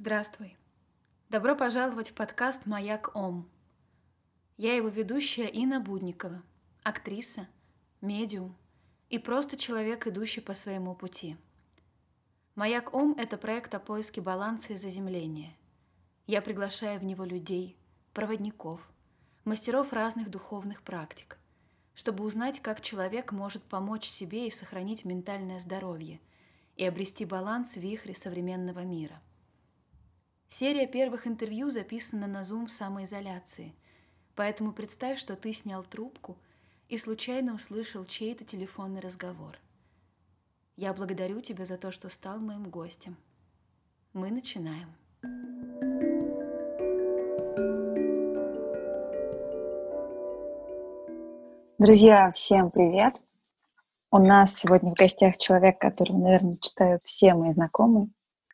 Здравствуй. Добро пожаловать в подкаст «Маяк Ом». Я его ведущая Инна Будникова, актриса, медиум и просто человек, идущий по своему пути. «Маяк Ом» — это проект о поиске баланса и заземления. Я приглашаю в него людей, проводников, мастеров разных духовных практик, чтобы узнать, как человек может помочь себе и сохранить ментальное здоровье и обрести баланс в вихре современного мира — Серия первых интервью записана на Zoom в самоизоляции, поэтому представь, что ты снял трубку и случайно услышал чей-то телефонный разговор. Я благодарю тебя за то, что стал моим гостем. Мы начинаем. Друзья, всем привет! У нас сегодня в гостях человек, которого, наверное, читают все мои знакомые.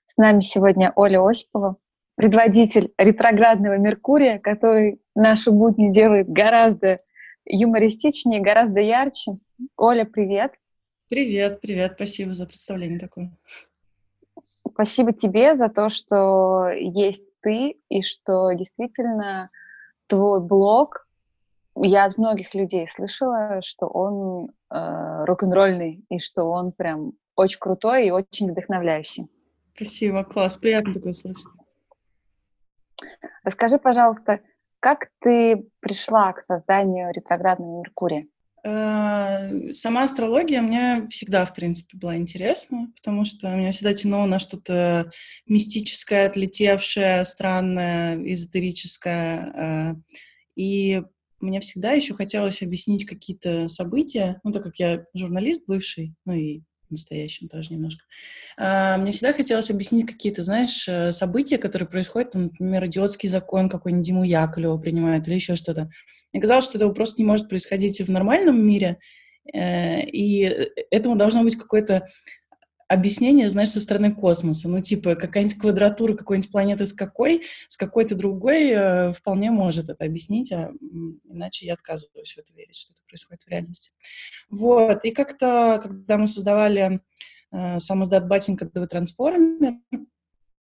С нами сегодня Оля Осипова, предводитель ретроградного Меркурия, который наши будни делает гораздо юмористичнее, гораздо ярче. Оля, привет. Привет, привет, спасибо за представление такое. Спасибо тебе за то, что есть ты, и что действительно твой блог, я от многих людей слышала, что он э, рок-н-ролльный, и что он прям очень крутой и очень вдохновляющий. Спасибо, класс, приятно такое слышать. Расскажи, пожалуйста, как ты пришла к созданию ретроградного Меркурия? Э, сама астрология мне всегда, в принципе, была интересна, потому что меня всегда тянуло на что-то мистическое, отлетевшее, странное, эзотерическое. Э, и мне всегда еще хотелось объяснить какие-то события, ну, так как я журналист бывший, ну и настоящем тоже немножко. А, мне всегда хотелось объяснить какие-то, знаешь, э, события, которые происходят, там, например, идиотский закон какой-нибудь Диму Яковлева принимает или еще что-то. Мне казалось, что этого просто не может происходить в нормальном мире, э, и э, этому должно быть какое-то объяснение, знаешь, со стороны космоса. Ну, типа, какая-нибудь квадратура какой-нибудь планеты с какой, с какой-то другой э, вполне может это объяснить, а иначе я отказываюсь в это верить, что это происходит в реальности. Вот, и как-то, когда мы создавали э, сам издат «Батенька Трансформер»,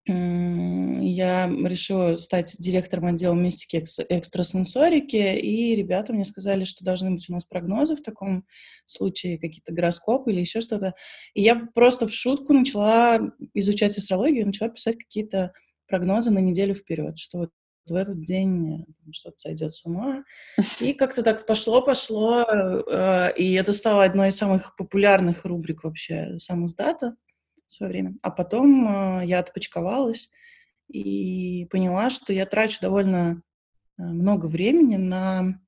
я решила стать директором отдела мистики экстрасенсорики, и ребята мне сказали, что должны быть у нас прогнозы в таком случае, какие-то гороскопы или еще что-то. И я просто в шутку начала изучать астрологию, начала писать какие-то прогнозы на неделю вперед, что вот в этот день что-то сойдет с ума. И как-то так пошло-пошло, э, и это стало одной из самых популярных рубрик вообще сам издата в свое время. А потом э, я отпочковалась и поняла, что я трачу довольно э, много времени на,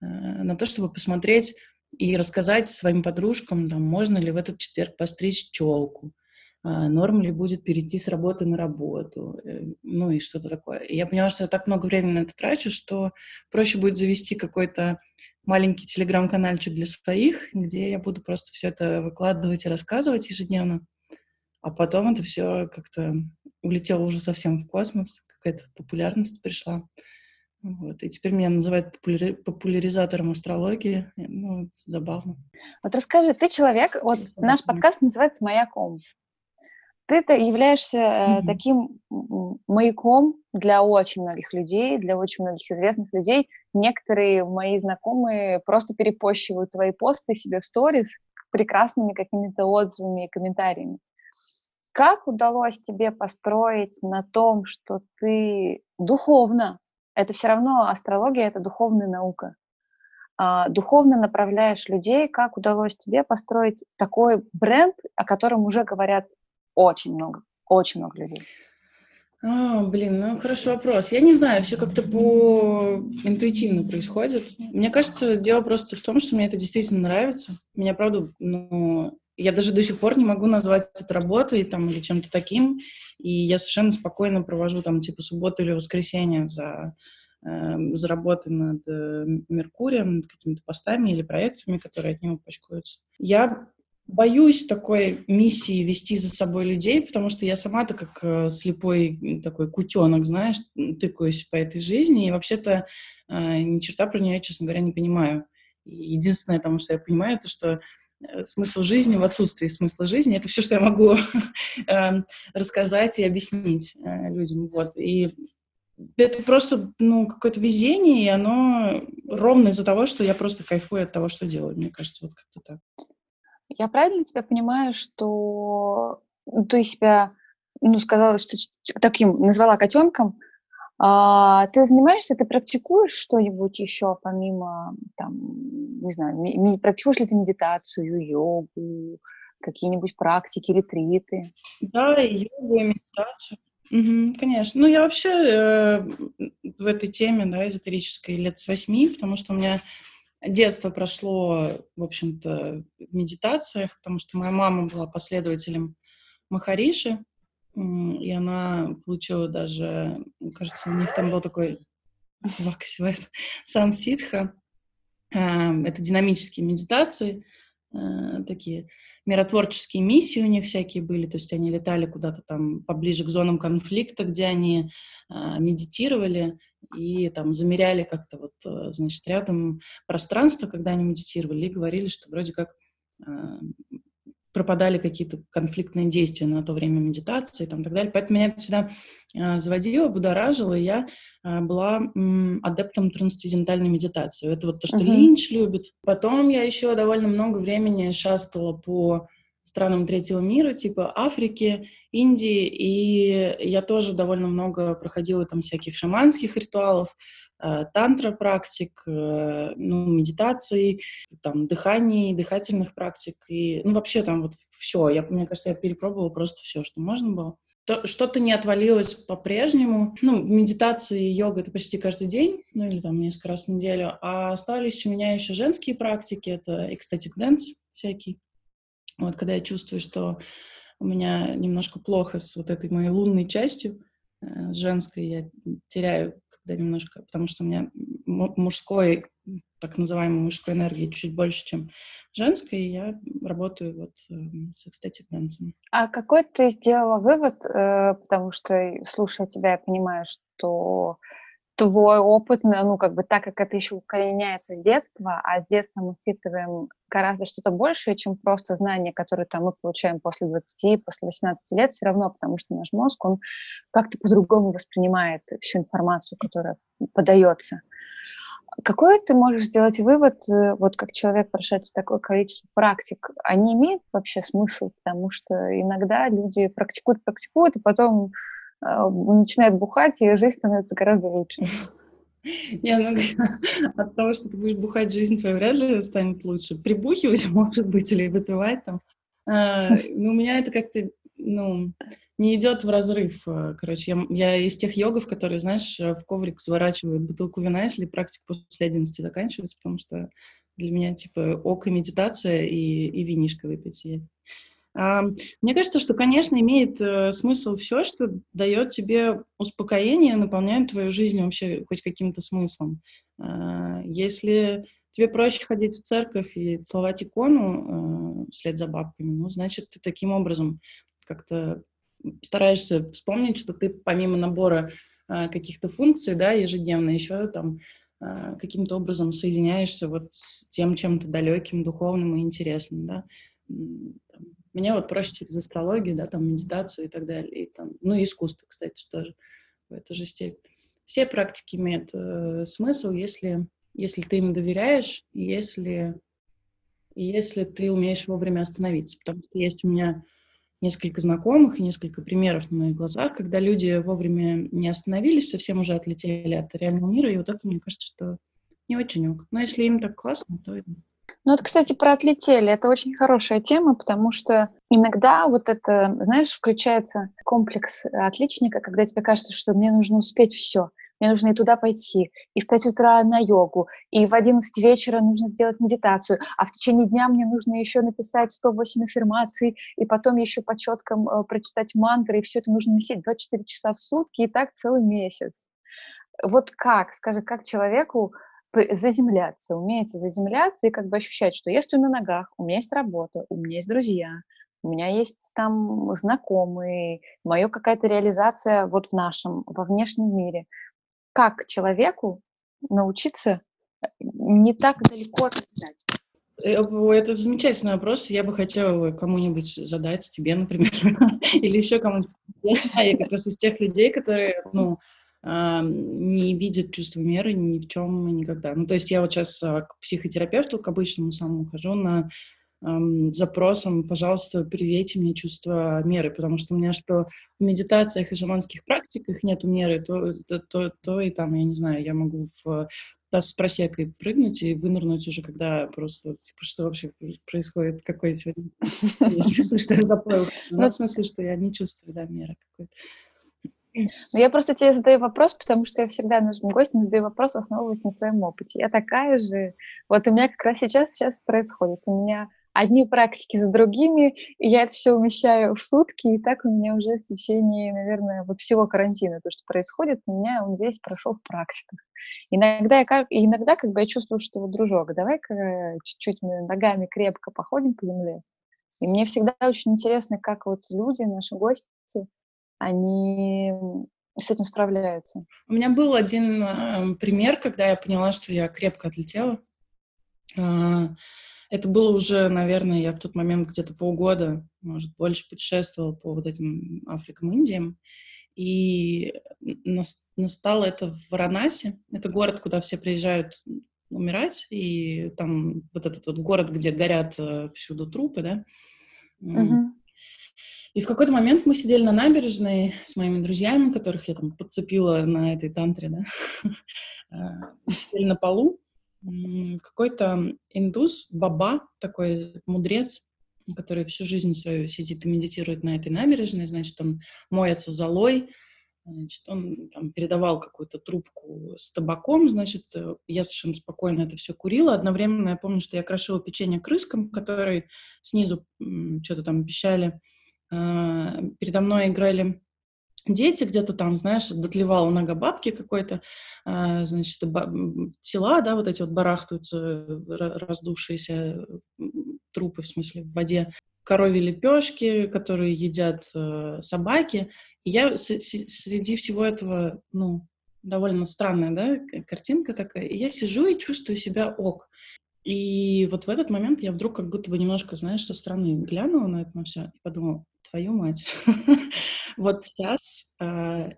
э, на то, чтобы посмотреть и рассказать своим подружкам, там, можно ли в этот четверг постричь челку, а, норм ли будет перейти с работы на работу, э, ну и что-то такое. И я поняла, что я так много времени на это трачу, что проще будет завести какой-то маленький телеграм-канальчик для своих, где я буду просто все это выкладывать и рассказывать ежедневно. А потом это все как-то улетело уже совсем в космос, какая-то популярность пришла. Вот. И теперь меня называют популяри- популяризатором астрологии. Ну, это забавно. Вот расскажи, ты человек, вот наш подкаст называется «Маяком». Ты-то являешься mm-hmm. таким маяком для очень многих людей, для очень многих известных людей. Некоторые мои знакомые просто перепощивают твои посты себе в сторис прекрасными какими-то отзывами и комментариями. Как удалось тебе построить на том, что ты духовно, это все равно астрология, это духовная наука, а, духовно направляешь людей, как удалось тебе построить такой бренд, о котором уже говорят очень много, очень много людей? А, блин, ну хороший вопрос. Я не знаю, все как-то по интуитивно происходит. Мне кажется, дело просто в том, что мне это действительно нравится. Меня, правда, ну, я даже до сих пор не могу назвать это работой там, или чем-то таким. И я совершенно спокойно провожу там типа субботу или воскресенье за, э, за работой над э, Меркурием, над какими-то постами или проектами, которые от него пачкаются. Я боюсь такой миссии вести за собой людей, потому что я сама-то как э, слепой такой кутенок, знаешь, тыкаюсь по этой жизни, и вообще-то э, ни черта про нее, честно говоря, не понимаю. Единственное, потому что я понимаю, это что смысл жизни в отсутствии смысла жизни. Это все, что я могу эм, рассказать и объяснить э, людям. Вот. И это просто, ну, какое-то везение, и оно ровно из-за того, что я просто кайфую от того, что делаю. Мне кажется, вот как-то так. Я правильно тебя понимаю, что ты себя, ну, сказала, что таким назвала котенком, а, ты занимаешься, ты практикуешь что-нибудь еще помимо, там, не знаю, ми- практикуешь ли ты медитацию, йогу, какие-нибудь практики, ретриты? Да, и йогу, и медитацию. Угу, конечно. Ну, я вообще э, в этой теме, да, эзотерической лет с восьми, потому что у меня детство прошло, в общем-то, в медитациях, потому что моя мама была последователем Махариши, и она получила даже, кажется, у них там был такой собака силуэт Сан-Ситха. Эм, это динамические медитации, э, такие миротворческие миссии у них всякие были, то есть они летали куда-то там поближе к зонам конфликта, где они э, медитировали и там замеряли как-то вот, э, значит, рядом пространство, когда они медитировали, и говорили, что вроде как пропадали какие-то конфликтные действия на то время медитации и там, так далее. Поэтому меня это всегда э, заводило, будоражило, и я э, была м, адептом трансцендентальной медитации. Это вот то, что uh-huh. Линч любит. Потом я еще довольно много времени шастала по странам третьего мира, типа Африки, Индии, и я тоже довольно много проходила там всяких шаманских ритуалов, Э, тантра-практик, э, ну, медитаций, там, дыханий, дыхательных практик, и, ну, вообще там вот все. Я, мне кажется, я перепробовала просто все, что можно было. То, что-то не отвалилось по-прежнему. Ну, медитации и йога — это почти каждый день, ну, или там несколько раз в неделю. А остались у меня еще женские практики, это ecstatic dance всякий. Вот, когда я чувствую, что у меня немножко плохо с вот этой моей лунной частью, э, с женской, я теряю когда немножко, потому что у меня мужской, так называемой мужской энергии чуть больше, чем женской, и я работаю вот э, с экстатик дэнсом. А какой ты сделала вывод, э, потому что, слушая тебя, я понимаю, что твой опыт, ну, как бы так как это еще укореняется с детства, а с детства мы впитываем гораздо что-то большее, чем просто знания, которые там мы получаем после 20, после 18 лет, все равно, потому что наш мозг, он как-то по-другому воспринимает всю информацию, которая подается. Какой ты можешь сделать вывод, э, вот как человек, прошедший такое количество практик, они имеют вообще смысл? Потому что иногда люди практикуют, практикуют, и потом а, начинает бухать, и жизнь становится гораздо лучше. Не, ну, от того, что ты будешь бухать, жизнь твоя вряд ли станет лучше. Прибухивать, может быть, или выпивать там. А, ну, у меня это как-то, ну, не идет в разрыв. А, короче, я, я из тех йогов, которые, знаешь, в коврик сворачивают бутылку вина, если практика после 11 заканчивается, потому что для меня, типа, око медитация и, и винишко выпить. Я мне кажется, что, конечно, имеет э, смысл все, что дает тебе успокоение, наполняет твою жизнь вообще хоть каким-то смыслом. А, если тебе проще ходить в церковь и целовать икону э, вслед за бабками, ну, значит, ты таким образом как-то стараешься вспомнить, что ты помимо набора а, каких-то функций, да, ежедневно еще там а, каким-то образом соединяешься вот с тем чем-то далеким, духовным и интересным, да. Мне вот проще через астрологию, да, там, медитацию и так далее. И там, ну, и искусство, кстати, тоже в эту же степень. Все практики имеют э, смысл, если, если ты им доверяешь, если, если ты умеешь вовремя остановиться. Потому что есть у меня несколько знакомых и несколько примеров на моих глазах, когда люди вовремя не остановились, совсем уже отлетели от реального мира, и вот это, мне кажется, что не очень ок. Но если им так классно, то ну, вот, кстати, про отлетели. Это очень хорошая тема, потому что иногда вот это, знаешь, включается комплекс отличника, когда тебе кажется, что мне нужно успеть все. Мне нужно и туда пойти, и в 5 утра на йогу, и в 11 вечера нужно сделать медитацию, а в течение дня мне нужно еще написать 108 аффирмаций, и потом еще по четкам э, прочитать мантры, и все это нужно носить 24 часа в сутки, и так целый месяц. Вот как, скажи, как человеку заземляться, умеете заземляться и как бы ощущать, что я стою на ногах, у меня есть работа, у меня есть друзья, у меня есть там знакомые, моя какая-то реализация вот в нашем, во внешнем мире. Как человеку научиться э, не так далеко отлетать? это замечательный вопрос. Я бы хотела кому-нибудь задать, тебе, например, или еще кому-нибудь. Я не знаю, я как раз из тех людей, которые, ну, не видят чувство меры ни в чем и никогда. Ну, то есть я вот сейчас а, к психотерапевту, к обычному самому хожу на эм, запросом, пожалуйста, привейте мне чувство меры, потому что у меня что в медитациях и шаманских практиках нету меры, то, то, то, то и там, я не знаю, я могу в таз с просекой прыгнуть и вынырнуть уже, когда просто, типа, что вообще происходит, какой сегодня что я заплыл. Ну, в смысле, что я не чувствую, да, меры какой-то. Ну, я просто тебе задаю вопрос, потому что я всегда нашим гостям задаю вопрос, основываясь на своем опыте. Я такая же. Вот у меня как раз сейчас, сейчас происходит. У меня одни практики за другими, и я это все умещаю в сутки, и так у меня уже в течение, наверное, вот всего карантина, то, что происходит, у меня он весь прошел в практиках. Иногда я, как, иногда как бы я чувствую, что вот, дружок, давай-ка чуть-чуть мы ногами крепко походим по земле. И мне всегда очень интересно, как вот люди, наши гости, они с этим справляются. У меня был один э, пример, когда я поняла, что я крепко отлетела. Э, это было уже, наверное, я в тот момент где-то полгода, может, больше путешествовала по вот этим Африкам, Индиям. И настало это в Варанаси. Это город, куда все приезжают умирать. И там вот этот вот город, где горят э, всюду трупы, да. Uh-huh. И в какой-то момент мы сидели на набережной с моими друзьями, которых я там подцепила на этой тантре, да. Мы сидели на полу, какой-то индус, баба, такой мудрец, который всю жизнь свою сидит и медитирует на этой набережной, значит, он моется золой, значит, он там передавал какую-то трубку с табаком, значит, э, я совершенно спокойно это все курила. Одновременно я помню, что я крошила печенье крыскам, которые снизу что-то там пищали. А, передо мной играли дети где-то там, знаешь, дотлевала нога бабки какой-то, а, значит, тела, да, вот эти вот барахтаются, раздувшиеся трупы, в смысле, в воде, коровьи лепешки, которые едят э, собаки. И я среди всего этого, ну, довольно странная, да, картинка такая, и я сижу и чувствую себя ок. И вот в этот момент я вдруг как будто бы немножко, знаешь, со стороны глянула на это все и подумала, твою мать, вот сейчас э,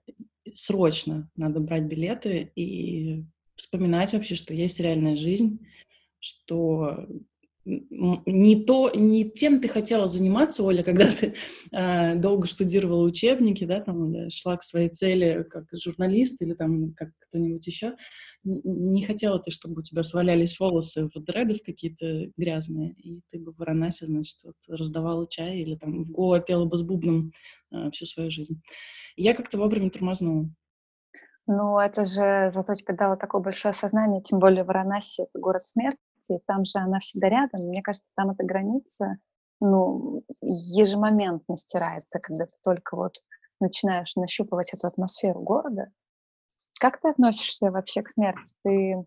срочно надо брать билеты и вспоминать вообще, что есть реальная жизнь, что не то, не тем ты хотела заниматься, Оля, когда ты э, долго штудировала учебники, да, там шла к своей цели как журналист или там как кто-нибудь еще. Не хотела ты, чтобы у тебя свалялись волосы в дредов какие-то грязные, и ты бы в Варанасе, значит, вот, раздавала чай или там в Гоа пела бы с бубном э, всю свою жизнь. Я как-то вовремя тормознула. Ну, это же зато тебе дало такое большое осознание, тем более Варанаси — это город смерти, и там же она всегда рядом. Мне кажется, там эта граница, ну, ежемоментно стирается, когда ты только вот начинаешь нащупывать эту атмосферу города. Как ты относишься вообще к смерти? Ты э,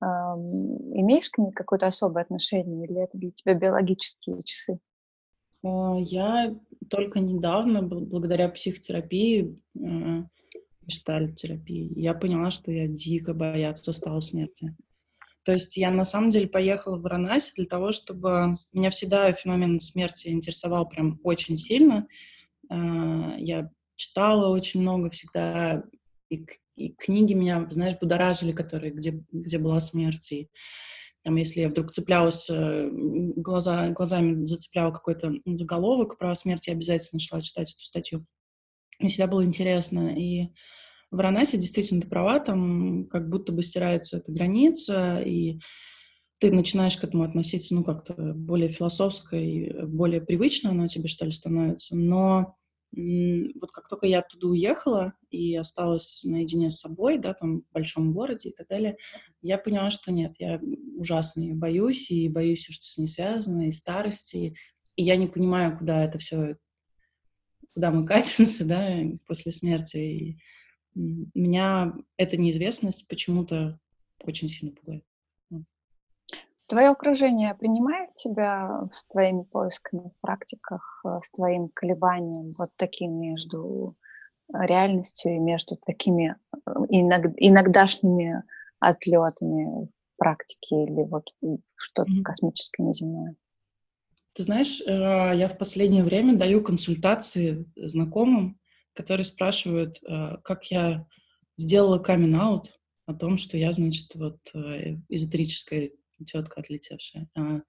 имеешь к ней какое-то особое отношение, или это для тебя биологические часы? А, я только недавно, благодаря психотерапии, э, терапии, я поняла, что я дико бояться стала смерти. То есть я на самом деле поехала в Варанаси для того, чтобы... Меня всегда феномен смерти интересовал прям очень сильно. А, я читала очень много всегда, и, и книги меня, знаешь, будоражили, которые, где, где была смерть. И там, если я вдруг цеплялась, э, глаза, глазами зацепляла какой-то заголовок про смерть, я обязательно шла читать эту статью. Мне всегда было интересно. И в Варанаси действительно ты права, там как будто бы стирается эта граница, и ты начинаешь к этому относиться, ну, как-то более философско и более привычно оно тебе, что ли, становится. Но вот как только я оттуда уехала и осталась наедине с собой, да, там, в большом городе и так далее, я поняла, что нет, я ужасно ее боюсь, и боюсь все, что с ней связано, и старости, и я не понимаю, куда это все, куда мы катимся, да, после смерти, и меня эта неизвестность почему-то очень сильно пугает. Твое окружение принимает тебя с твоими поисками в практиках, э, с твоим колебанием вот таким между реальностью и между такими э, иногдашними отлетами в практики или вот что-то mm-hmm. космическое, неземное? Ты знаешь, э, я в последнее время даю консультации знакомым, которые спрашивают, э, как я сделала камин-аут о том, что я, значит, вот э, эзотерическая тетка отлетевшая. А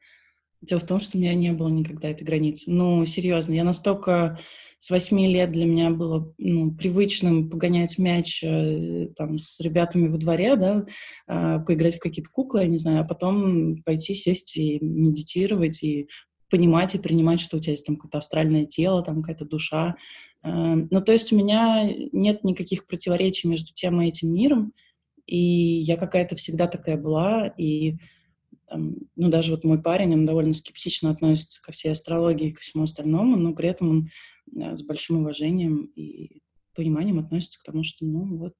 дело в том, что у меня не было никогда этой границы. Ну, серьезно, я настолько с восьми лет для меня было ну, привычным погонять мяч там с ребятами во дворе, да, а, поиграть в какие-то куклы, я не знаю, а потом пойти сесть и медитировать и понимать и принимать, что у тебя есть там какое-то астральное тело, там какая-то душа. Эм, ну, то есть у меня нет никаких противоречий между тем и этим миром, и я какая-то всегда такая была, и там, ну, даже вот мой парень, он довольно скептично относится ко всей астрологии и ко всему остальному, но при этом он э, с большим уважением и пониманием относится к тому, что, ну, вот,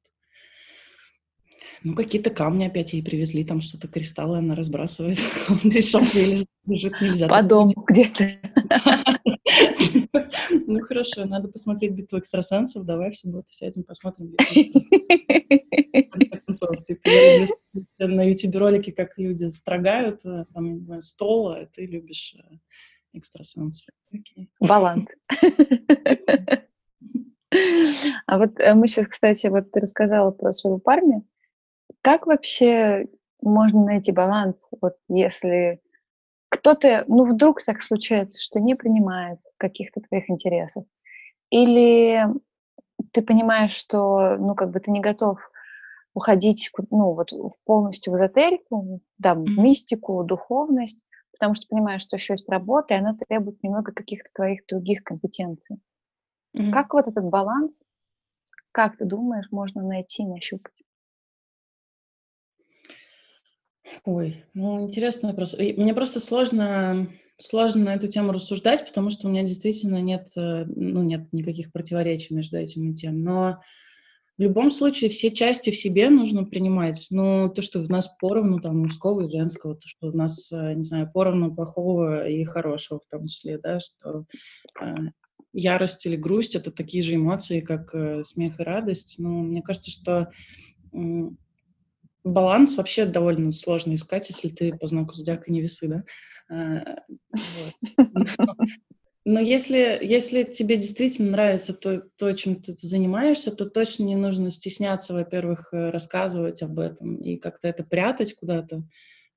ну, какие-то камни опять ей привезли, там что-то кристаллы она разбрасывает. Здесь шампунь лежит, нельзя. По дому где-то. Ну, хорошо, надо посмотреть битву экстрасенсов. Давай в субботу сядем, посмотрим типа, я люблю на YouTube ролики, как люди строгают, э, там, не знаю, стол, а ты любишь э, экстрасенсов. Баланс. А вот э, мы сейчас, кстати, вот ты рассказала про своего парня, как вообще можно найти баланс, вот если кто-то, ну, вдруг так случается, что не принимает каких-то твоих интересов, или ты понимаешь, что, ну, как бы ты не готов уходить, ну, вот в полностью в эзотерику, да, в мистику, духовность, потому что понимаешь, что еще есть работа, и она требует немного каких-то твоих других компетенций. Mm-hmm. Как вот этот баланс, как ты думаешь, можно найти, нащупать? Ой, ну интересный вопрос. Мне просто сложно, сложно на эту тему рассуждать, потому что у меня действительно нет, э, ну, нет никаких противоречий между этими тем. Но в любом случае все части в себе нужно принимать. Ну, то, что в нас поровну там мужского и женского, то, что у нас, э, не знаю, поровну плохого и хорошего в том числе, да, что э, ярость или грусть — это такие же эмоции, как э, смех и радость. Но мне кажется, что баланс вообще довольно сложно искать, если ты по знаку зодиака не весы, да? А, но если, если тебе действительно нравится то, то, чем ты занимаешься, то точно не нужно стесняться, во-первых, рассказывать об этом и как-то это прятать куда-то.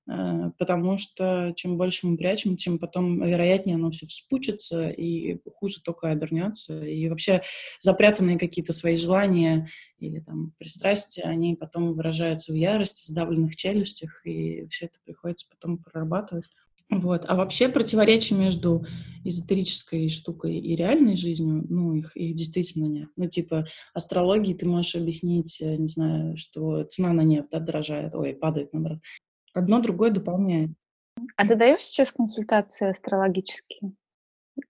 Э, потому что чем больше мы прячем, тем потом вероятнее оно все вспучится и хуже только обернется. И вообще запрятанные какие-то свои желания или там пристрастия, они потом выражаются в ярости, сдавленных челюстях, и все это приходится потом прорабатывать. Вот. А вообще противоречий между эзотерической штукой и реальной жизнью, ну, их, их действительно нет. Ну, типа, астрологии ты можешь объяснить, э, не знаю, что цена на нефть, да, дорожает, ой, падает, наоборот. Одно другое дополняет. А ты даешь сейчас консультации астрологические?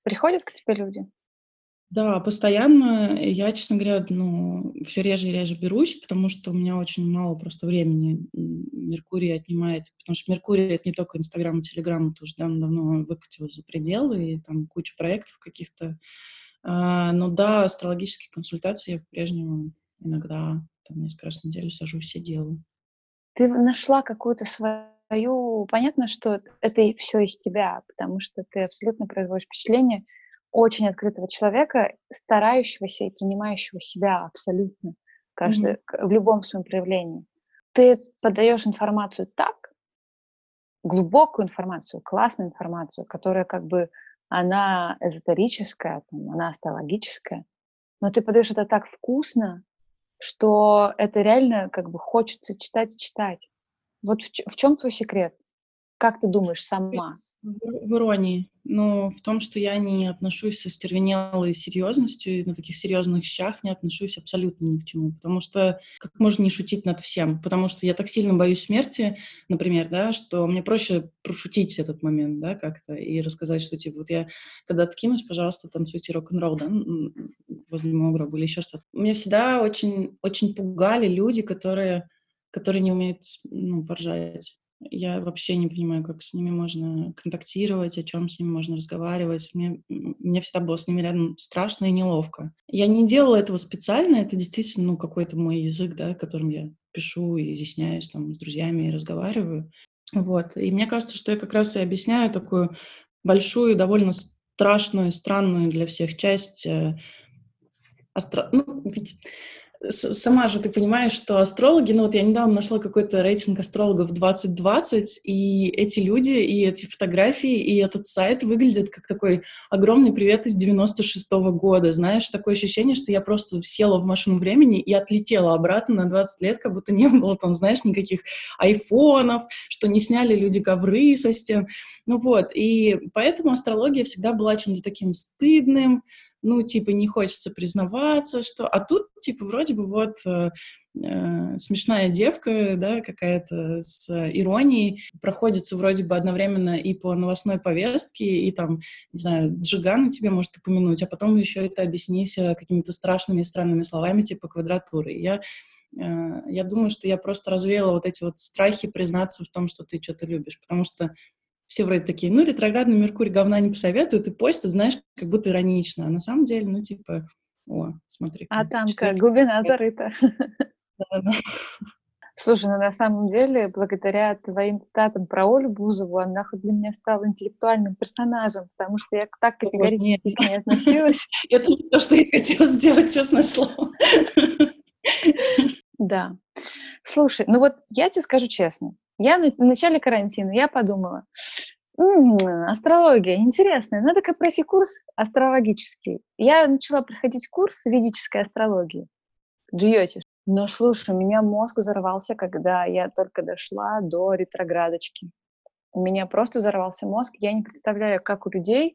Приходят к тебе люди? Да, постоянно. Я, честно говоря, ну, все реже и реже берусь, потому что у меня очень мало просто времени Меркурий отнимает. Потому что Меркурий — это не только Инстаграм и Телеграм, это уже давно выкатил за пределы, и там куча проектов каких-то. А, но да, астрологические консультации я по-прежнему иногда там несколько раз в неделю сажусь и делаю ты нашла какую-то свою... Понятно, что это все из тебя, потому что ты абсолютно производишь впечатление очень открытого человека, старающегося и принимающего себя абсолютно каждый, mm-hmm. в любом своем проявлении. Ты подаешь информацию так, глубокую информацию, классную информацию, которая как бы она эзотерическая, там, она астрологическая, но ты подаешь это так вкусно, что это реально как бы хочется читать и читать. Вот в, в чем твой секрет? Как ты думаешь сама? В, в иронии. Ну, в том, что я не отношусь со стервенелой серьезностью, и на таких серьезных щах не отношусь абсолютно ни к чему. Потому что как можно не шутить над всем? Потому что я так сильно боюсь смерти, например, да, что мне проще прошутить этот момент, да, как-то, и рассказать, что, типа, вот я когда откинусь, пожалуйста, танцуйте рок-н-ролл, да, возле моего гроба или еще что-то. Меня всегда очень, очень пугали люди, которые, которые не умеют ну, поржать. Я вообще не понимаю, как с ними можно контактировать, о чем с ними можно разговаривать. Мне, мне всегда было с ними рядом страшно и неловко. Я не делала этого специально, это действительно ну, какой-то мой язык, да, которым я пишу и изъясняюсь там с друзьями и разговариваю. Вот. И мне кажется, что я как раз и объясняю такую большую, довольно страшную, странную для всех часть э, астро... Ну, ведь сама же ты понимаешь, что астрологи, ну вот я недавно нашла какой-то рейтинг астрологов 2020, и эти люди, и эти фотографии, и этот сайт выглядят как такой огромный привет из 96-го года. Знаешь, такое ощущение, что я просто села в машину времени и отлетела обратно на 20 лет, как будто не было там, знаешь, никаких айфонов, что не сняли люди ковры со стен. Ну вот, и поэтому астрология всегда была чем-то таким стыдным, ну, типа, не хочется признаваться, что... А тут, типа, вроде бы вот э, э, смешная девка, да, какая-то с иронией, проходится вроде бы одновременно и по новостной повестке, и там, не знаю, Джигана тебе может упомянуть, а потом еще это объяснить э, какими-то страшными и странными словами, типа квадратуры. Я э, я думаю, что я просто развеяла вот эти вот страхи признаться в том, что ты что-то любишь, потому что все вроде такие, ну, ретроградный Меркурий говна не посоветуют, и постят, знаешь, как будто иронично. А на самом деле, ну, типа, о, смотри. А там как, глубина зарыта. Слушай, ну на самом деле, благодаря твоим цитатам про Олю Бузову, она хоть для меня стала интеллектуальным персонажем, потому что я так категорически к ней относилась. Это то, что я хотела сделать, честное слово. Да. Слушай, ну вот я тебе скажу честно, я на, начале карантина, я подумала, м-м, астрология, интересная, надо-ка пройти курс астрологический. Я начала проходить курс ведической астрологии, джиотиш. Но, слушай, у меня мозг взорвался, когда я только дошла до ретроградочки. У меня просто взорвался мозг. Я не представляю, как у людей э,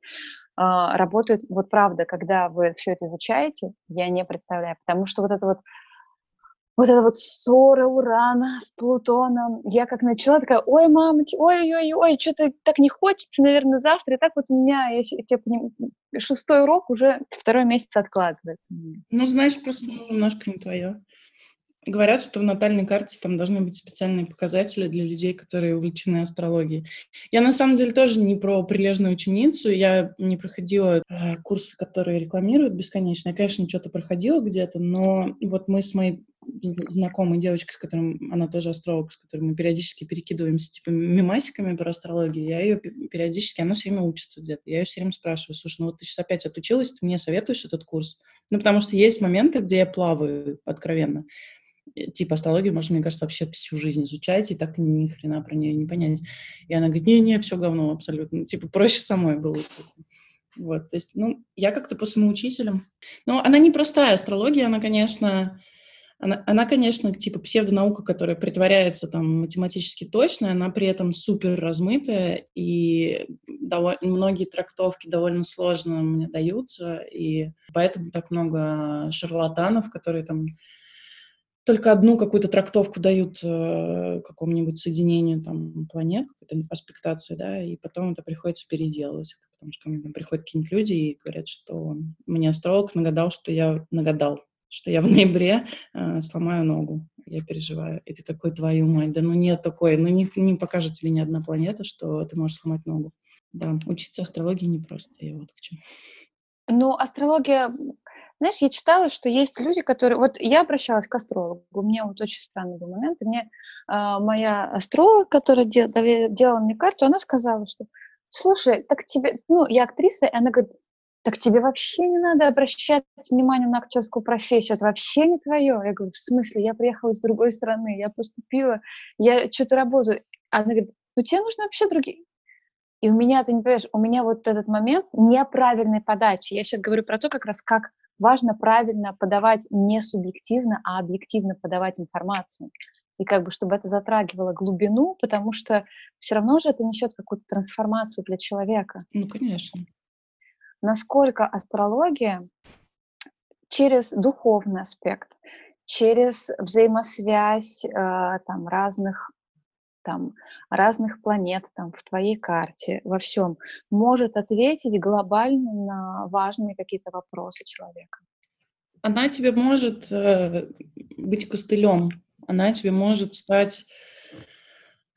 работает, вот правда, когда вы все это изучаете, я не представляю, потому что вот это вот вот эта вот ссора Урана с Плутоном. Я как начала такая, ой, мамочка, ой-ой-ой, что-то так не хочется, наверное, завтра. И так вот у меня, я, я поним... шестой урок уже второй месяц откладывается. Ну, знаешь, просто немножко не твое. Говорят, что в натальной карте там должны быть специальные показатели для людей, которые увлечены астрологией. Я на самом деле тоже не про прилежную ученицу, я не проходила э, курсы, которые рекламируют бесконечно. Я, конечно, что-то проходила где-то, но вот мы с моей знакомой девочкой, с которой она тоже астролог, с которой мы периодически перекидываемся типа мимасиками про астрологию, я ее периодически, она все время учится где-то. Я ее все время спрашиваю, слушай, ну вот ты сейчас опять отучилась, ты мне советуешь этот курс? Ну, потому что есть моменты, где я плаваю откровенно. Э, типа астрологию можно, мне кажется, вообще всю жизнь изучать, и так ни хрена про нее не понять. И она говорит, не-не, все говно абсолютно. Типа проще самой было. Вот, то есть, ну, я как-то по самоучителям. Но она не простая астрология, она, конечно, она, она, конечно, типа псевдонаука, которая притворяется там математически точной, она при этом супер размытая, и довольно, многие трактовки довольно сложно мне даются, и поэтому так много шарлатанов, которые там только одну какую-то трактовку дают э, какому-нибудь соединению там планет, какой-то аспектации, да, и потом это приходится переделывать, потому что ко мне приходят какие-нибудь люди и говорят, что мне астролог нагадал, что я нагадал, что я в ноябре э, сломаю ногу. Я переживаю. И ты такой, твою мать, да ну нет такой, ну не, не покажет тебе ни одна планета, что ты можешь сломать ногу. Да, учиться астрологии непросто, я вот к чему. Ну, астрология, знаешь, я читала, что есть люди, которые... Вот я обращалась к астрологу, у меня вот очень странный был момент, и мне э, моя астролог, которая дел, делала мне карту, она сказала, что, слушай, так тебе... Ну, я актриса, и она говорит, так тебе вообще не надо обращать внимание на актерскую профессию, это вообще не твое. Я говорю, в смысле, я приехала с другой страны, я поступила, я что-то работаю. Она говорит, ну тебе нужно вообще другие. И у меня, ты не понимаешь, у меня вот этот момент неправильной подачи. Я сейчас говорю про то, как раз как важно правильно подавать не субъективно, а объективно подавать информацию. И как бы, чтобы это затрагивало глубину, потому что все равно же это несет какую-то трансформацию для человека. Ну, конечно насколько астрология через духовный аспект, через взаимосвязь э, там, разных там, разных планет там, в твоей карте, во всем, может ответить глобально на важные какие-то вопросы человека. Она тебе может э, быть костылем, она тебе может стать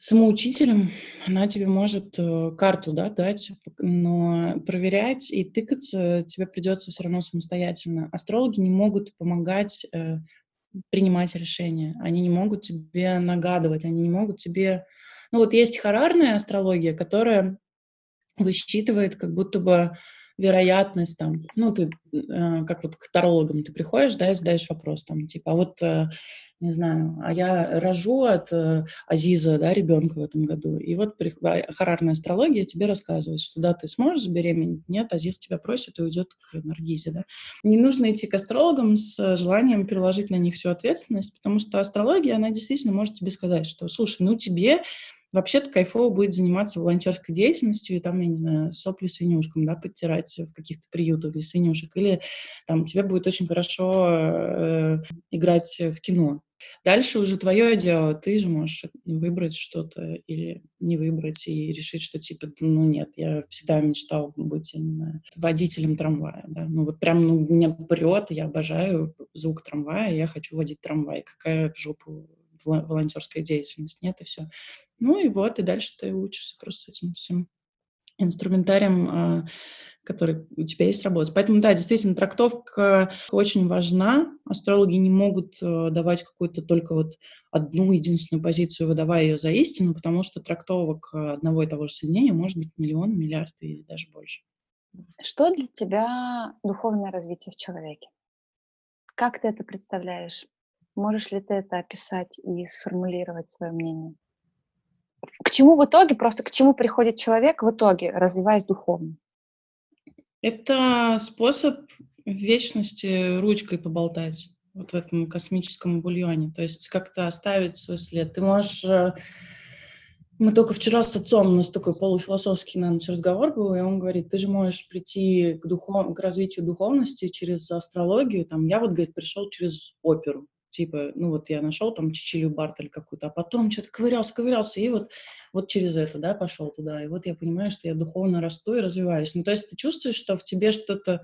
самоучителем, она тебе может э, карту да, дать, но проверять и тыкаться тебе придется все равно самостоятельно. Астрологи не могут помогать э, принимать решения, они не могут тебе нагадывать, они не могут тебе... Ну вот есть харарная астрология, которая высчитывает как будто бы вероятность там, ну, ты э, как вот к тарологам ты приходишь, да, и задаешь вопрос там, типа, а вот, э, не знаю, а я рожу от э, Азиза, да, ребенка в этом году, и вот при, а, харарная астрология тебе рассказывает, что да, ты сможешь забеременеть, нет, Азиз тебя просит и уйдет к Наргизе, да. Не нужно идти к астрологам с желанием переложить на них всю ответственность, потому что астрология, она действительно может тебе сказать, что, слушай, ну, тебе вообще-то кайфово будет заниматься волонтерской деятельностью и там, я не знаю, сопли свинюшкам, да, подтирать в каких-то приютах для свинюшек, или там тебе будет очень хорошо э, играть в кино. Дальше уже твое дело, ты же можешь выбрать что-то или не выбрать и решить, что типа, ну нет, я всегда мечтал быть, я не знаю, водителем трамвая, да, ну вот прям, ну, меня прет, я обожаю звук трамвая, я хочу водить трамвай, какая в жопу волонтерская деятельность, нет, и все. Ну и вот, и дальше ты учишься просто с этим всем инструментарием, а, который у тебя есть, работать. Поэтому, да, действительно, трактовка очень важна. Астрологи не могут э, давать какую-то только вот одну единственную позицию, выдавая ее за истину, потому что трактовок одного и того же соединения может быть миллион, миллиард и даже больше. Что для тебя духовное развитие в человеке? Как ты это представляешь? Можешь ли ты это описать и сформулировать свое мнение? К чему в итоге, просто к чему приходит человек в итоге, развиваясь духовно? Это способ в вечности ручкой поболтать вот в этом космическом бульоне. То есть как-то оставить свой след. Ты можешь... Э, мы только вчера с отцом, у нас такой полуфилософский на ночь разговор был, и он говорит, ты же можешь прийти к, духов... к развитию духовности через астрологию. Там, я вот, говорит, пришел через оперу типа, ну вот я нашел там Чичилию Бартель какую-то, а потом что-то ковырялся, ковырялся, и вот, вот через это, да, пошел туда. И вот я понимаю, что я духовно расту и развиваюсь. Ну, то есть ты чувствуешь, что в тебе что-то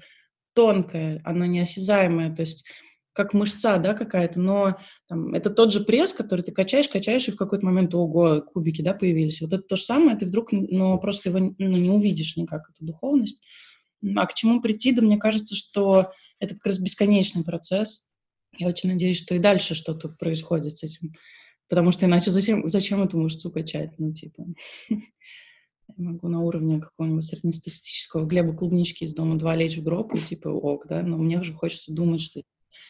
тонкое, оно неосязаемое, то есть как мышца, да, какая-то, но там, это тот же пресс, который ты качаешь, качаешь, и в какой-то момент, ого, кубики, да, появились. Вот это то же самое, ты вдруг, ну, просто его ну, не увидишь никак, эту духовность. А к чему прийти? Да мне кажется, что это как раз бесконечный процесс, я очень надеюсь, что и дальше что-то происходит с этим. Потому что иначе зачем, зачем эту мышцу качать? Ну, типа, я могу на уровне какого-нибудь среднестатистического Глеба Клубнички из дома 2 лечь в гроб и типа ок, да, но мне же хочется думать, что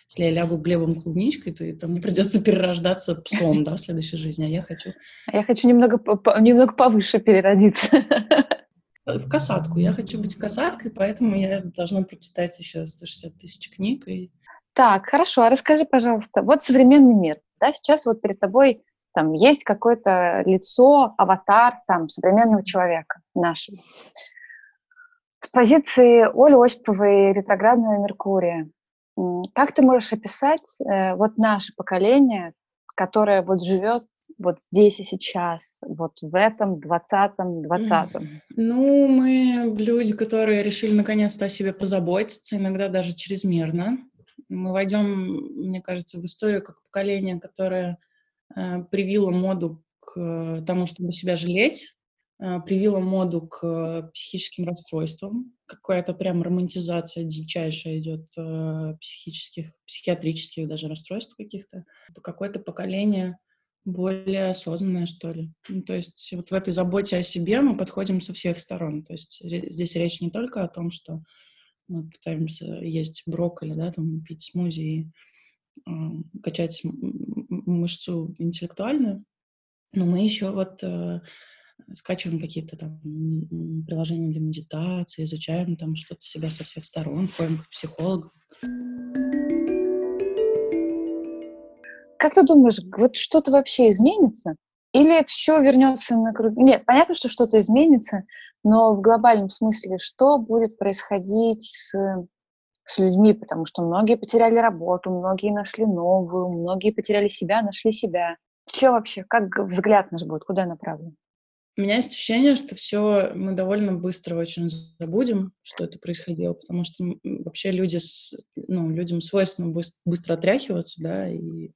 если я лягу Глебом Клубничкой, то это мне придется перерождаться псом, да, в следующей жизни, а я хочу... Я хочу немного, немного повыше переродиться. В касатку. Я хочу быть касаткой, поэтому я должна прочитать еще 160 тысяч книг и так, хорошо. А расскажи, пожалуйста, вот современный мир, да, сейчас вот перед тобой там есть какое-то лицо, аватар там современного человека нашего. С позиции Оли Осиповой ретроградного Меркурия, как ты можешь описать э, вот наше поколение, которое вот живет вот здесь и сейчас, вот в этом двадцатом, двадцатом? Ну, мы люди, которые решили наконец-то о себе позаботиться, иногда даже чрезмерно мы войдем, мне кажется, в историю как поколение, которое э, привило моду к тому, чтобы себя жалеть, э, привило моду к психическим расстройствам. Какая-то прям романтизация дичайшая идет э, психических, психиатрических даже расстройств каких-то. Какое-то поколение более осознанное, что ли. Ну, то есть вот в этой заботе о себе мы подходим со всех сторон. То есть здесь речь не только о том, что мы пытаемся есть брокколи, да, там, пить смузи и э, качать мышцу интеллектуальную. Но мы еще вот э, скачиваем какие-то там приложения для медитации, изучаем там что-то себя со всех сторон, ходим к психологу. Как ты думаешь, вот что-то вообще изменится? Или все вернется на круг? Нет, понятно, что что-то изменится, но в глобальном смысле, что будет происходить с, с людьми, потому что многие потеряли работу, многие нашли новую, многие потеряли себя, нашли себя. Что вообще, как взгляд наш будет, куда направлен? У меня есть ощущение, что все мы довольно быстро очень забудем, что это происходило, потому что вообще люди, с, ну, людям свойственно быстро, быстро отряхиваться, да, и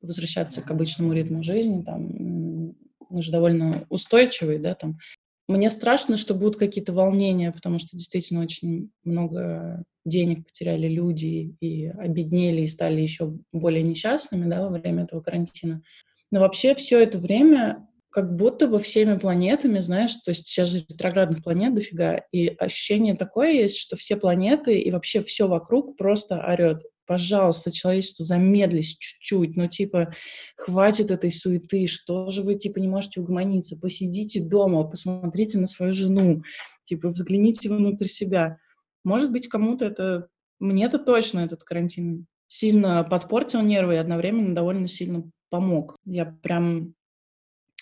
возвращаться к обычному ритму жизни, там, мы же довольно устойчивые, да, там, мне страшно, что будут какие-то волнения, потому что действительно очень много денег потеряли люди и обеднели, и стали еще более несчастными да, во время этого карантина. Но вообще все это время как будто бы всеми планетами, знаешь, то есть сейчас же ретроградных планет дофига, и ощущение такое есть, что все планеты и вообще все вокруг просто орет. Пожалуйста, человечество, замедлись чуть-чуть, ну, типа, хватит этой суеты, что же вы, типа, не можете угомониться, посидите дома, посмотрите на свою жену, типа, взгляните внутрь себя. Может быть, кому-то это... Мне-то точно этот карантин сильно подпортил нервы и одновременно довольно сильно помог. Я прям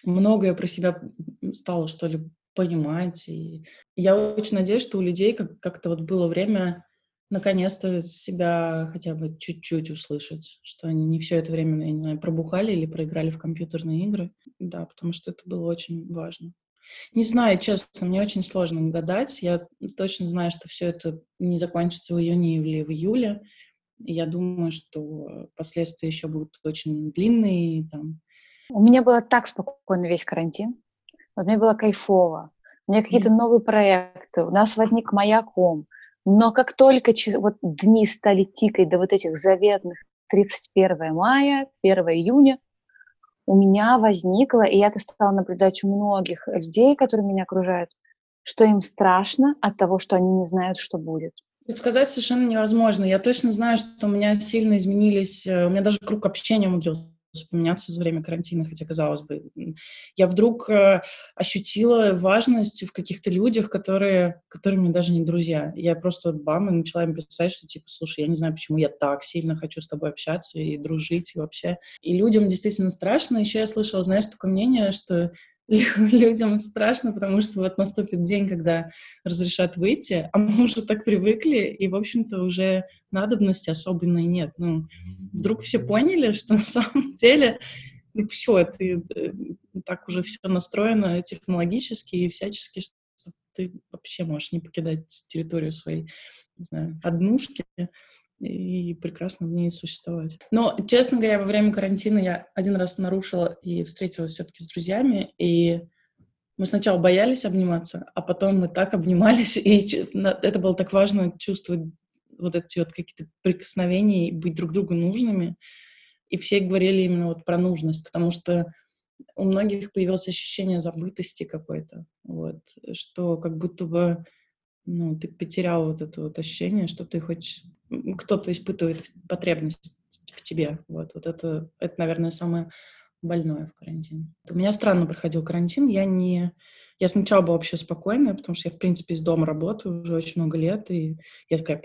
многое про себя стала, что ли, понимать. И я очень надеюсь, что у людей как- как-то вот было время наконец-то себя хотя бы чуть-чуть услышать, что они не все это время, я не знаю, пробухали или проиграли в компьютерные игры. Да, потому что это было очень важно. Не знаю, честно, мне очень сложно гадать. Я точно знаю, что все это не закончится в июне или в июле. Я думаю, что последствия еще будут очень длинные. Там. У меня было так спокойно весь карантин. Вот мне было кайфово. У меня какие-то новые проекты. У нас возник маяком. Но как только вот дни стали тикать до вот этих заветных 31 мая, 1 июня, у меня возникло, и я это стала наблюдать у многих людей, которые меня окружают, что им страшно от того, что они не знают, что будет. Предсказать совершенно невозможно. Я точно знаю, что у меня сильно изменились, э, у меня даже круг общения умудрился поменяться за время карантина, хотя, казалось бы, я вдруг э, ощутила важность в каких-то людях, которые, которые мне даже не друзья. Я просто бам, и начала им писать, что типа, слушай, я не знаю, почему я так сильно хочу с тобой общаться и дружить и вообще. И людям действительно страшно. Еще я слышала, знаешь, такое мнение, что людям страшно, потому что вот наступит день, когда разрешат выйти, а мы уже так привыкли, и, в общем-то, уже надобности особенной нет. Ну, вдруг все поняли, что на самом деле ну, все, ты э, так уже все настроено технологически и всячески, что ты вообще можешь не покидать территорию своей, не знаю, однушки, и прекрасно в ней существовать. Но, честно говоря, во время карантина я один раз нарушила и встретилась все-таки с друзьями, и мы сначала боялись обниматься, а потом мы так обнимались, и это было так важно чувствовать вот эти вот какие-то прикосновения, быть друг другу нужными. И все говорили именно вот про нужность, потому что у многих появилось ощущение забытости какой-то, вот, что как будто бы ну, ты потерял вот это вот ощущение, что ты хочешь кто-то испытывает потребность в тебе. Вот, вот это, это, наверное, самое больное в карантине. У меня странно проходил карантин. Я не... Я сначала была вообще спокойная, потому что я, в принципе, из дома работаю уже очень много лет, и я такая,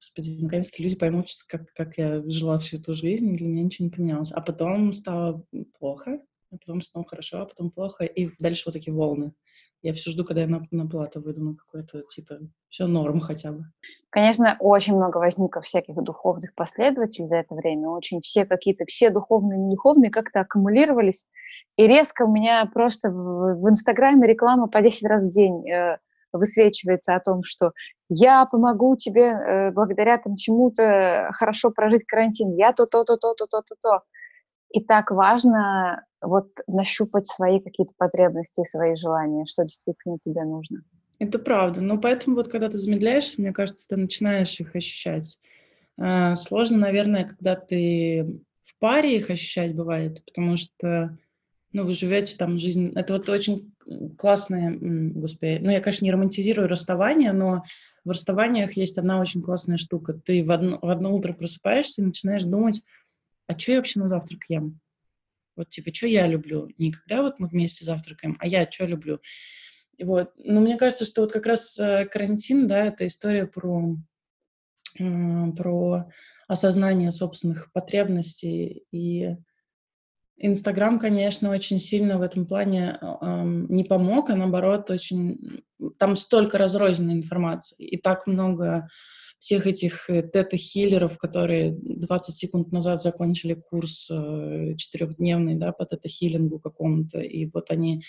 господи, наконец-то люди поймут, что как, как я жила всю эту жизнь, и для меня ничего не поменялось. А потом стало плохо, а потом снова хорошо, а потом плохо, и дальше вот такие волны. Я все жду, когда я на, на плату выйду на какой-то, типа, все норм хотя бы. Конечно, очень много возникло всяких духовных последователей за это время. Очень все какие-то, все духовные и недуховные как-то аккумулировались. И резко у меня просто в, в Инстаграме реклама по 10 раз в день э, высвечивается о том, что я помогу тебе э, благодаря там чему-то хорошо прожить карантин, я то-то, то-то, то-то, то-то. И так важно вот нащупать свои какие-то потребности, свои желания, что действительно тебе нужно. Это правда. Но поэтому вот когда ты замедляешься, мне кажется, ты начинаешь их ощущать. А, сложно, наверное, когда ты в паре их ощущать бывает, потому что ну, вы живете там жизнь. Это вот очень классное, господи, ну, я, конечно, не романтизирую расставание, но в расставаниях есть одна очень классная штука. Ты в одно, в одно утро просыпаешься и начинаешь думать, а что я вообще на завтрак ем? Вот, типа, что я люблю? Не когда вот мы вместе завтракаем, а я что люблю? И вот. Но мне кажется, что вот как раз э, карантин, да, это история про, про осознание собственных потребностей. И Инстаграм, конечно, очень сильно в этом плане э, не помог, а наоборот, очень... Там столько разрозненной информации, и так много всех этих э, тета-хиллеров, которые 20 секунд назад закончили курс э, четырехдневный, да, по тета-хиллингу какому-то, и вот они,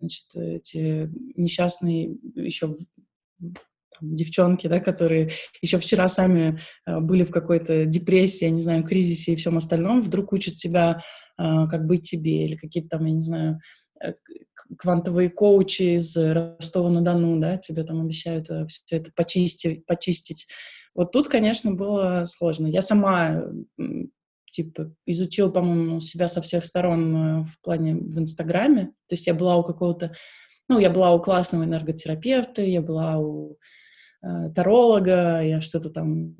значит, эти несчастные еще девчонки, да, которые еще вчера сами э, были в какой-то депрессии, я не знаю, кризисе и всем остальном, вдруг учат тебя, как быть тебе, или какие-то там, я не знаю, квантовые коучи из Ростова-на-Дону, да, тебе там обещают все это почистить, почистить. Вот тут, конечно, было сложно. Я сама типа, изучила, по-моему, себя со всех сторон в плане в Инстаграме. То есть я была у какого-то, ну, я была у классного энерготерапевта, я была у э, таролога, я что-то там,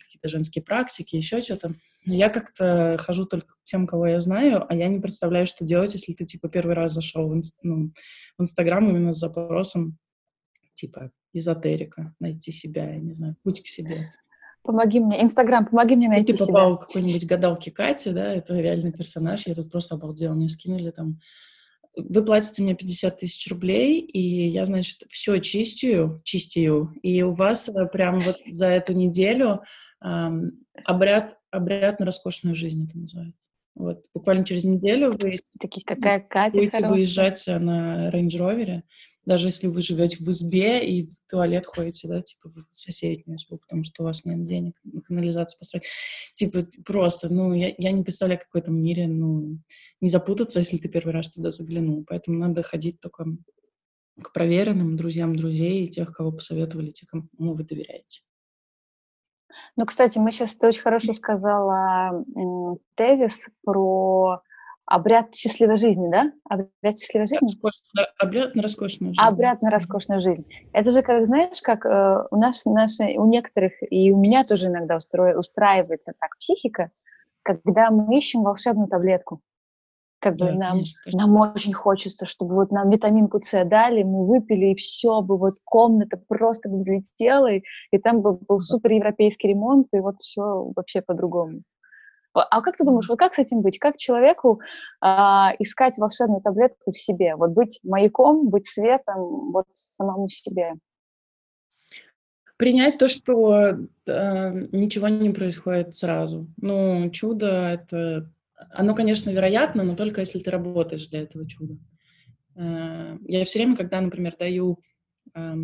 какие-то женские практики, еще что-то. Но я как-то хожу только к тем, кого я знаю, а я не представляю, что делать, если ты, типа, первый раз зашел в, инст... ну, в Инстаграм именно с запросом, типа, эзотерика, найти себя, я не знаю, путь к себе. Помоги мне, Инстаграм, помоги мне найти ну, ты попал себя. какой-нибудь гадалки Кати, да, это реальный персонаж, я тут просто обалдела, мне скинули там вы платите мне 50 тысяч рублей, и я, значит, все чистию, чистию, и у вас э, прям вот за эту неделю эм, обряд, обряд на роскошную жизнь это называется. Вот, буквально через неделю вы Такие, какая Катя будете хорошая. выезжать на рейндж-ровере, даже если вы живете в избе и в туалет ходите, да, типа в соседнюю избу, потому что у вас нет денег на канализацию построить. Типа просто, ну, я, я не представляю, как в этом мире, ну, не запутаться, если ты первый раз туда заглянул. Поэтому надо ходить только к проверенным друзьям друзей и тех, кого посоветовали, тех, кому вы доверяете. Ну, кстати, мы сейчас, ты очень хорошо сказала тезис про обряд счастливой жизни, да? Обряд счастливой жизни? Обряд на роскошную жизнь. Обряд на роскошную жизнь. Это же, как знаешь, как э, у нас, наши, у некоторых, и у меня тоже иногда устро, устраивается так психика, когда мы ищем волшебную таблетку. Как бы да, нам, конечно, нам очень хочется, чтобы вот нам витаминку С дали, мы выпили, и все бы, вот комната просто бы взлетела, и, и там бы был супер европейский ремонт, и вот все вообще по-другому. А как ты думаешь, вот как с этим быть? Как человеку а, искать волшебную таблетку в себе? Вот быть маяком, быть светом вот самому себе? Принять то, что э, ничего не происходит сразу. Ну, чудо это... Оно, конечно, вероятно, но только если ты работаешь для этого чуда. Э, я все время, когда, например, даю э,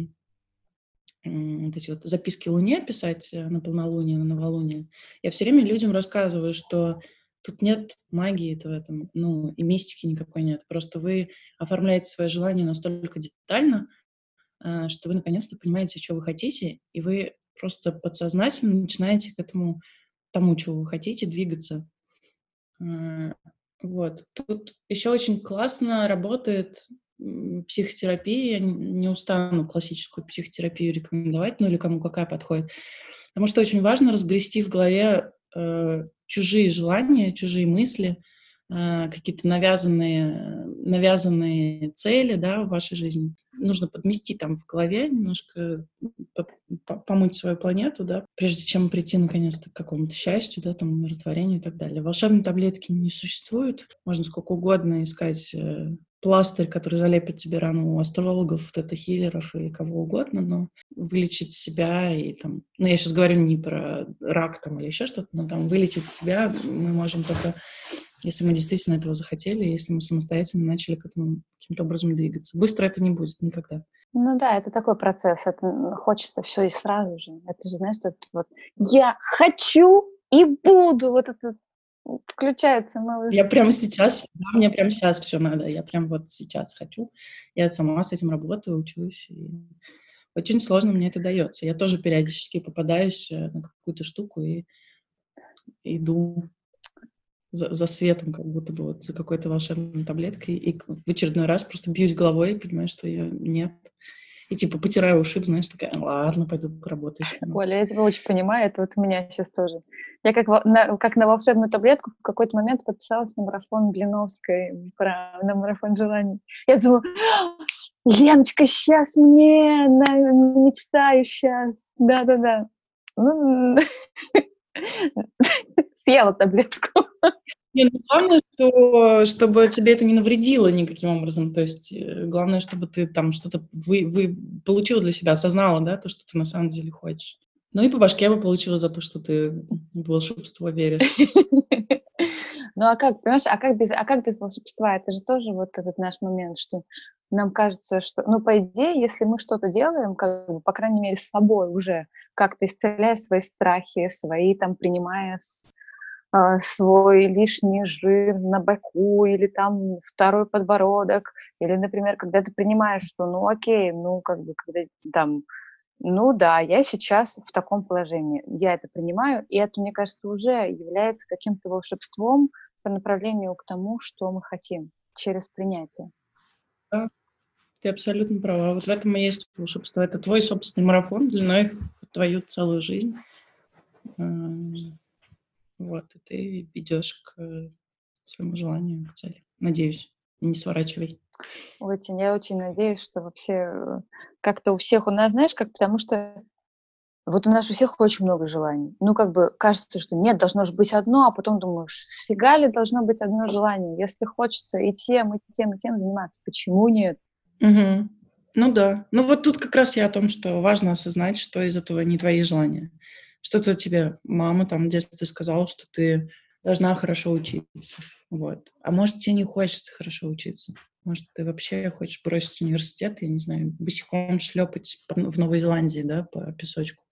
вот эти вот записки Луне писать э, на полнолуние, на новолуние, я все время людям рассказываю, что тут нет магии в этом, ну, и мистики никакой нет. Просто вы оформляете свое желание настолько детально, э, что вы наконец-то понимаете, что вы хотите, и вы просто подсознательно начинаете к этому, тому, чего вы хотите, двигаться. Э, вот. Тут еще очень классно работает психотерапии, я не устану классическую психотерапию рекомендовать, ну или кому какая подходит, потому что очень важно разгрести в голове э, чужие желания, чужие мысли, э, какие-то навязанные, навязанные цели да, в вашей жизни. Нужно подмести там в голове, немножко помыть свою планету, да, прежде чем прийти наконец-то к какому-то счастью, да, там, умиротворению и так далее. Волшебной таблетки не существует. Можно сколько угодно искать э, пластырь, который залепит тебе рану у астрологов, тета-хиллеров и кого угодно, но вылечить себя и там... Ну, я сейчас говорю не про рак там или еще что-то, но там вылечить себя мы можем только, если мы действительно этого захотели, если мы самостоятельно начали к этому каким-то образом двигаться. Быстро это не будет никогда. Ну да, это такой процесс, это хочется все и сразу же. Это же, знаешь, это вот я хочу и буду, вот это включается малыш. Я прямо сейчас, да, мне прямо сейчас все надо. Я прям вот сейчас хочу. Я сама с этим работаю, учусь. И очень сложно мне это дается. Я тоже периодически попадаюсь э, на какую-то штуку и иду за, за светом, как будто бы вот за какой-то волшебной таблеткой, и в очередной раз просто бьюсь головой и понимаю, что ее нет. И типа потираю ушиб, знаешь, такая, ладно, пойду поработаю. Оля, я тебя очень понимаю, это вот у меня сейчас тоже. Я как на, как на волшебную таблетку в какой-то момент подписалась на марафон Блиновской, про, на марафон желаний. Я думала, Леночка, сейчас мне, на, мечтаю сейчас. Да-да-да. Ну, съела таблетку. Не, ну, главное, что, чтобы тебе это не навредило никаким образом. То есть э, главное, чтобы ты там что-то вы, вы получила для себя, осознала, да, то, что ты на самом деле хочешь. Ну и по башке бы получила за то, что ты в волшебство веришь. Ну а как, понимаешь, а как без, а как без волшебства? Это же тоже вот этот наш момент, что нам кажется, что, ну, по идее, если мы что-то делаем, как бы, по крайней мере, с собой уже, как-то исцеляя свои страхи, свои, там, принимая э, свой лишний жир на боку или там второй подбородок, или, например, когда ты принимаешь, что, ну, окей, ну, как бы, когда там, ну, да, я сейчас в таком положении, я это принимаю, и это, мне кажется, уже является каким-то волшебством по направлению к тому, что мы хотим через принятие. Да, ты абсолютно права. Вот в этом и есть волшебство. Это твой собственный марафон длиной в твою целую жизнь. Вот, и ты идешь к своему желанию, к цели. Надеюсь, не сворачивай. Очень, я очень надеюсь, что вообще э, как-то у всех у нас, знаешь, как потому что вот у нас у всех очень много желаний. Ну, как бы кажется, что нет, должно же быть одно, а потом думаешь, сфига ли должно быть одно желание? Если хочется и тем, и тем, и тем заниматься, почему нет? Угу. Ну да. Ну вот тут как раз я о том, что важно осознать, что из этого не твои желания. Что-то тебе мама там в детстве сказала, что ты должна хорошо учиться. Вот. А может, тебе не хочется хорошо учиться? Может, ты вообще хочешь бросить университет, я не знаю, босиком шлепать в Новой Зеландии, да, по песочку.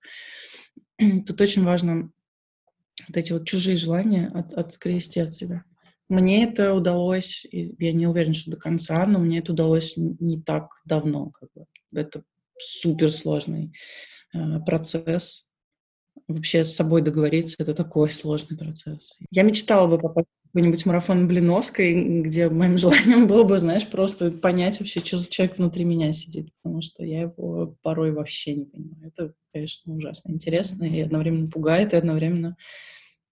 Тут очень важно вот эти вот чужие желания от, отскрести от себя. Мне это удалось, я не уверена, что до конца, но мне это удалось не так давно. Как бы. Это суперсложный э, процесс вообще с собой договориться, это такой сложный процесс. Я мечтала бы попасть в какой-нибудь марафон Блиновской, где моим желанием было бы, знаешь, просто понять вообще, что за человек внутри меня сидит, потому что я его порой вообще не понимаю. Это, конечно, ужасно интересно и одновременно пугает, и одновременно...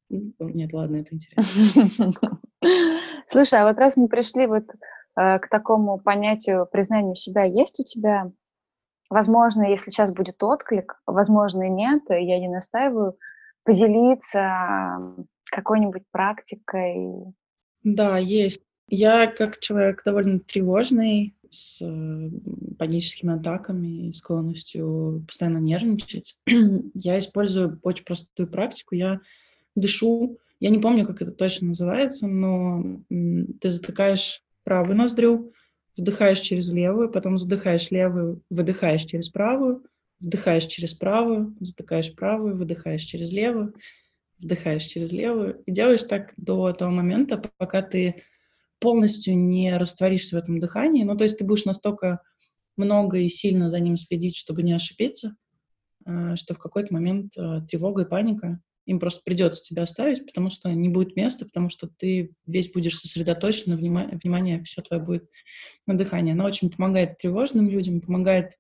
Нет, ладно, это интересно. Слушай, а вот раз мы пришли вот э, к такому понятию признания себя, есть у тебя Возможно, если сейчас будет отклик, возможно, нет, я не настаиваю, поделиться какой-нибудь практикой. Да, есть. Я как человек довольно тревожный, с э, паническими атаками и склонностью постоянно нервничать. я использую очень простую практику. Я дышу. Я не помню, как это точно называется, но ты затыкаешь правую ноздрю, вдыхаешь через левую, потом задыхаешь левую, выдыхаешь через правую, вдыхаешь через правую, задыхаешь правую, выдыхаешь через левую, вдыхаешь через левую. И делаешь так до того момента, пока ты полностью не растворишься в этом дыхании. Ну, то есть ты будешь настолько много и сильно за ним следить, чтобы не ошибиться, э, что в какой-то момент э, тревога и паника им просто придется тебя оставить, потому что не будет места, потому что ты весь будешь сосредоточен, внимание, внимание все твое будет на дыхании. Она очень помогает тревожным людям, помогает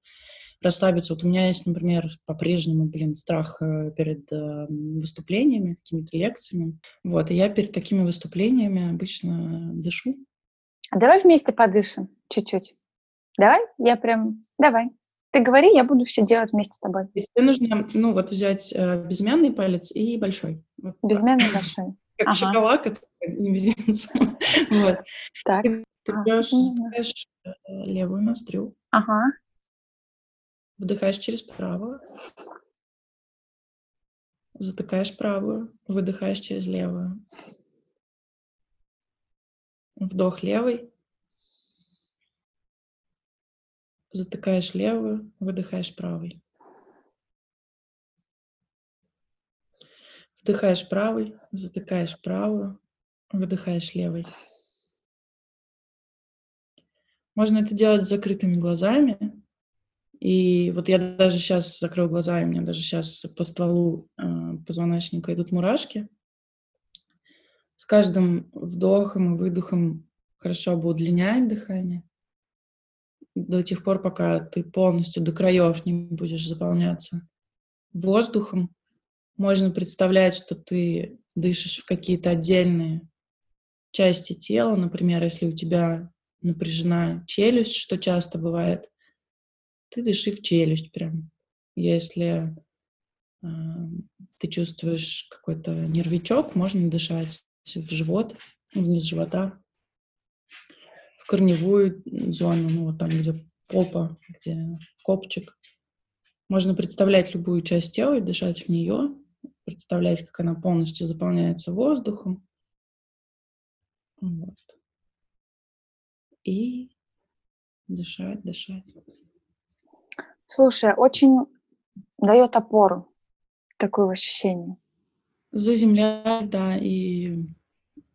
расслабиться. Вот у меня есть, например, по-прежнему, блин, страх э, перед э, выступлениями, какими-то лекциями. Вот, и я перед такими выступлениями обычно дышу. Давай вместе подышим чуть-чуть. Давай? Я прям... Давай. Ты говори, я буду все делать вместе с тобой. Тебе нужно, ну, вот взять э, безымянный палец и большой. Вот безымянный и большой. Как ага. шоколад, это не мизинцем. вот. Так. Ты, ты берешь, затыкаешь э, левую ноздрю. Ага. Вдыхаешь через правую. Затыкаешь правую. Выдыхаешь через левую. Вдох левый. Затыкаешь левую, выдыхаешь правый. Вдыхаешь правый, затыкаешь правую, выдыхаешь левый. Можно это делать с закрытыми глазами. И вот я даже сейчас закрою глаза, и у меня даже сейчас по стволу э, позвоночника идут мурашки. С каждым вдохом и выдохом хорошо бы удлинять дыхание до тех пор, пока ты полностью до краев не будешь заполняться воздухом. Можно представлять, что ты дышишь в какие-то отдельные части тела. Например, если у тебя напряжена челюсть, что часто бывает, ты дыши в челюсть прям. Если э, ты чувствуешь какой-то нервичок, можно дышать в живот, вниз живота корневую зону, ну, вот там, где попа, где копчик. Можно представлять любую часть тела и дышать в нее, представлять, как она полностью заполняется воздухом. Вот. И дышать, дышать. Слушай, очень дает опору такое ощущение. Заземляет, да, и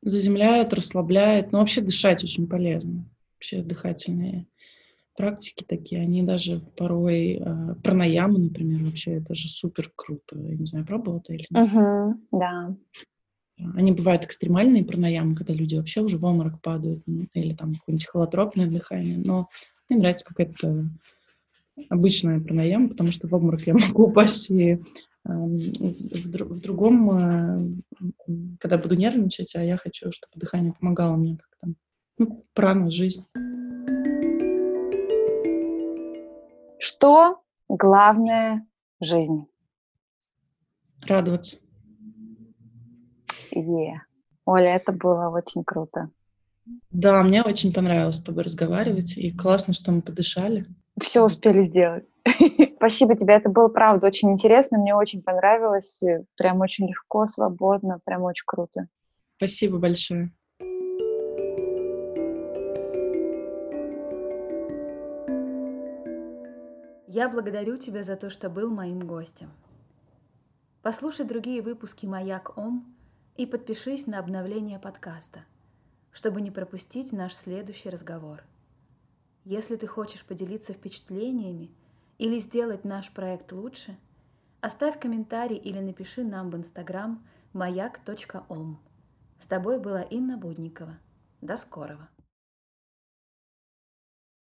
заземляет, расслабляет. Но вообще дышать очень полезно. Вообще дыхательные практики такие, они даже порой э, пранаямы, например, вообще это же супер круто. Я не знаю, пробовала ты или нет? Угу, да. Они бывают экстремальные пранаямы, когда люди вообще уже в обморок падают, или там какое-нибудь холотропное дыхание, но мне нравится какая-то обычная пранаяма, потому что в обморок я могу упасть и в, другом, когда буду нервничать, а я хочу, чтобы дыхание помогало мне как-то. Ну, прана, жизнь. Что главное в жизни? Радоваться. Е. Оля, это было очень круто. Да, мне очень понравилось с тобой разговаривать, и классно, что мы подышали. Все успели сделать. Спасибо тебе, это было, правда, очень интересно, мне очень понравилось, прям очень легко, свободно, прям очень круто. Спасибо большое. Я благодарю тебя за то, что был моим гостем. Послушай другие выпуски «Маяк Ом» и подпишись на обновление подкаста, чтобы не пропустить наш следующий разговор. Если ты хочешь поделиться впечатлениями или сделать наш проект лучше, оставь комментарий или напиши нам в инстаграм маяк.ом. С тобой была Инна Будникова. До скорого!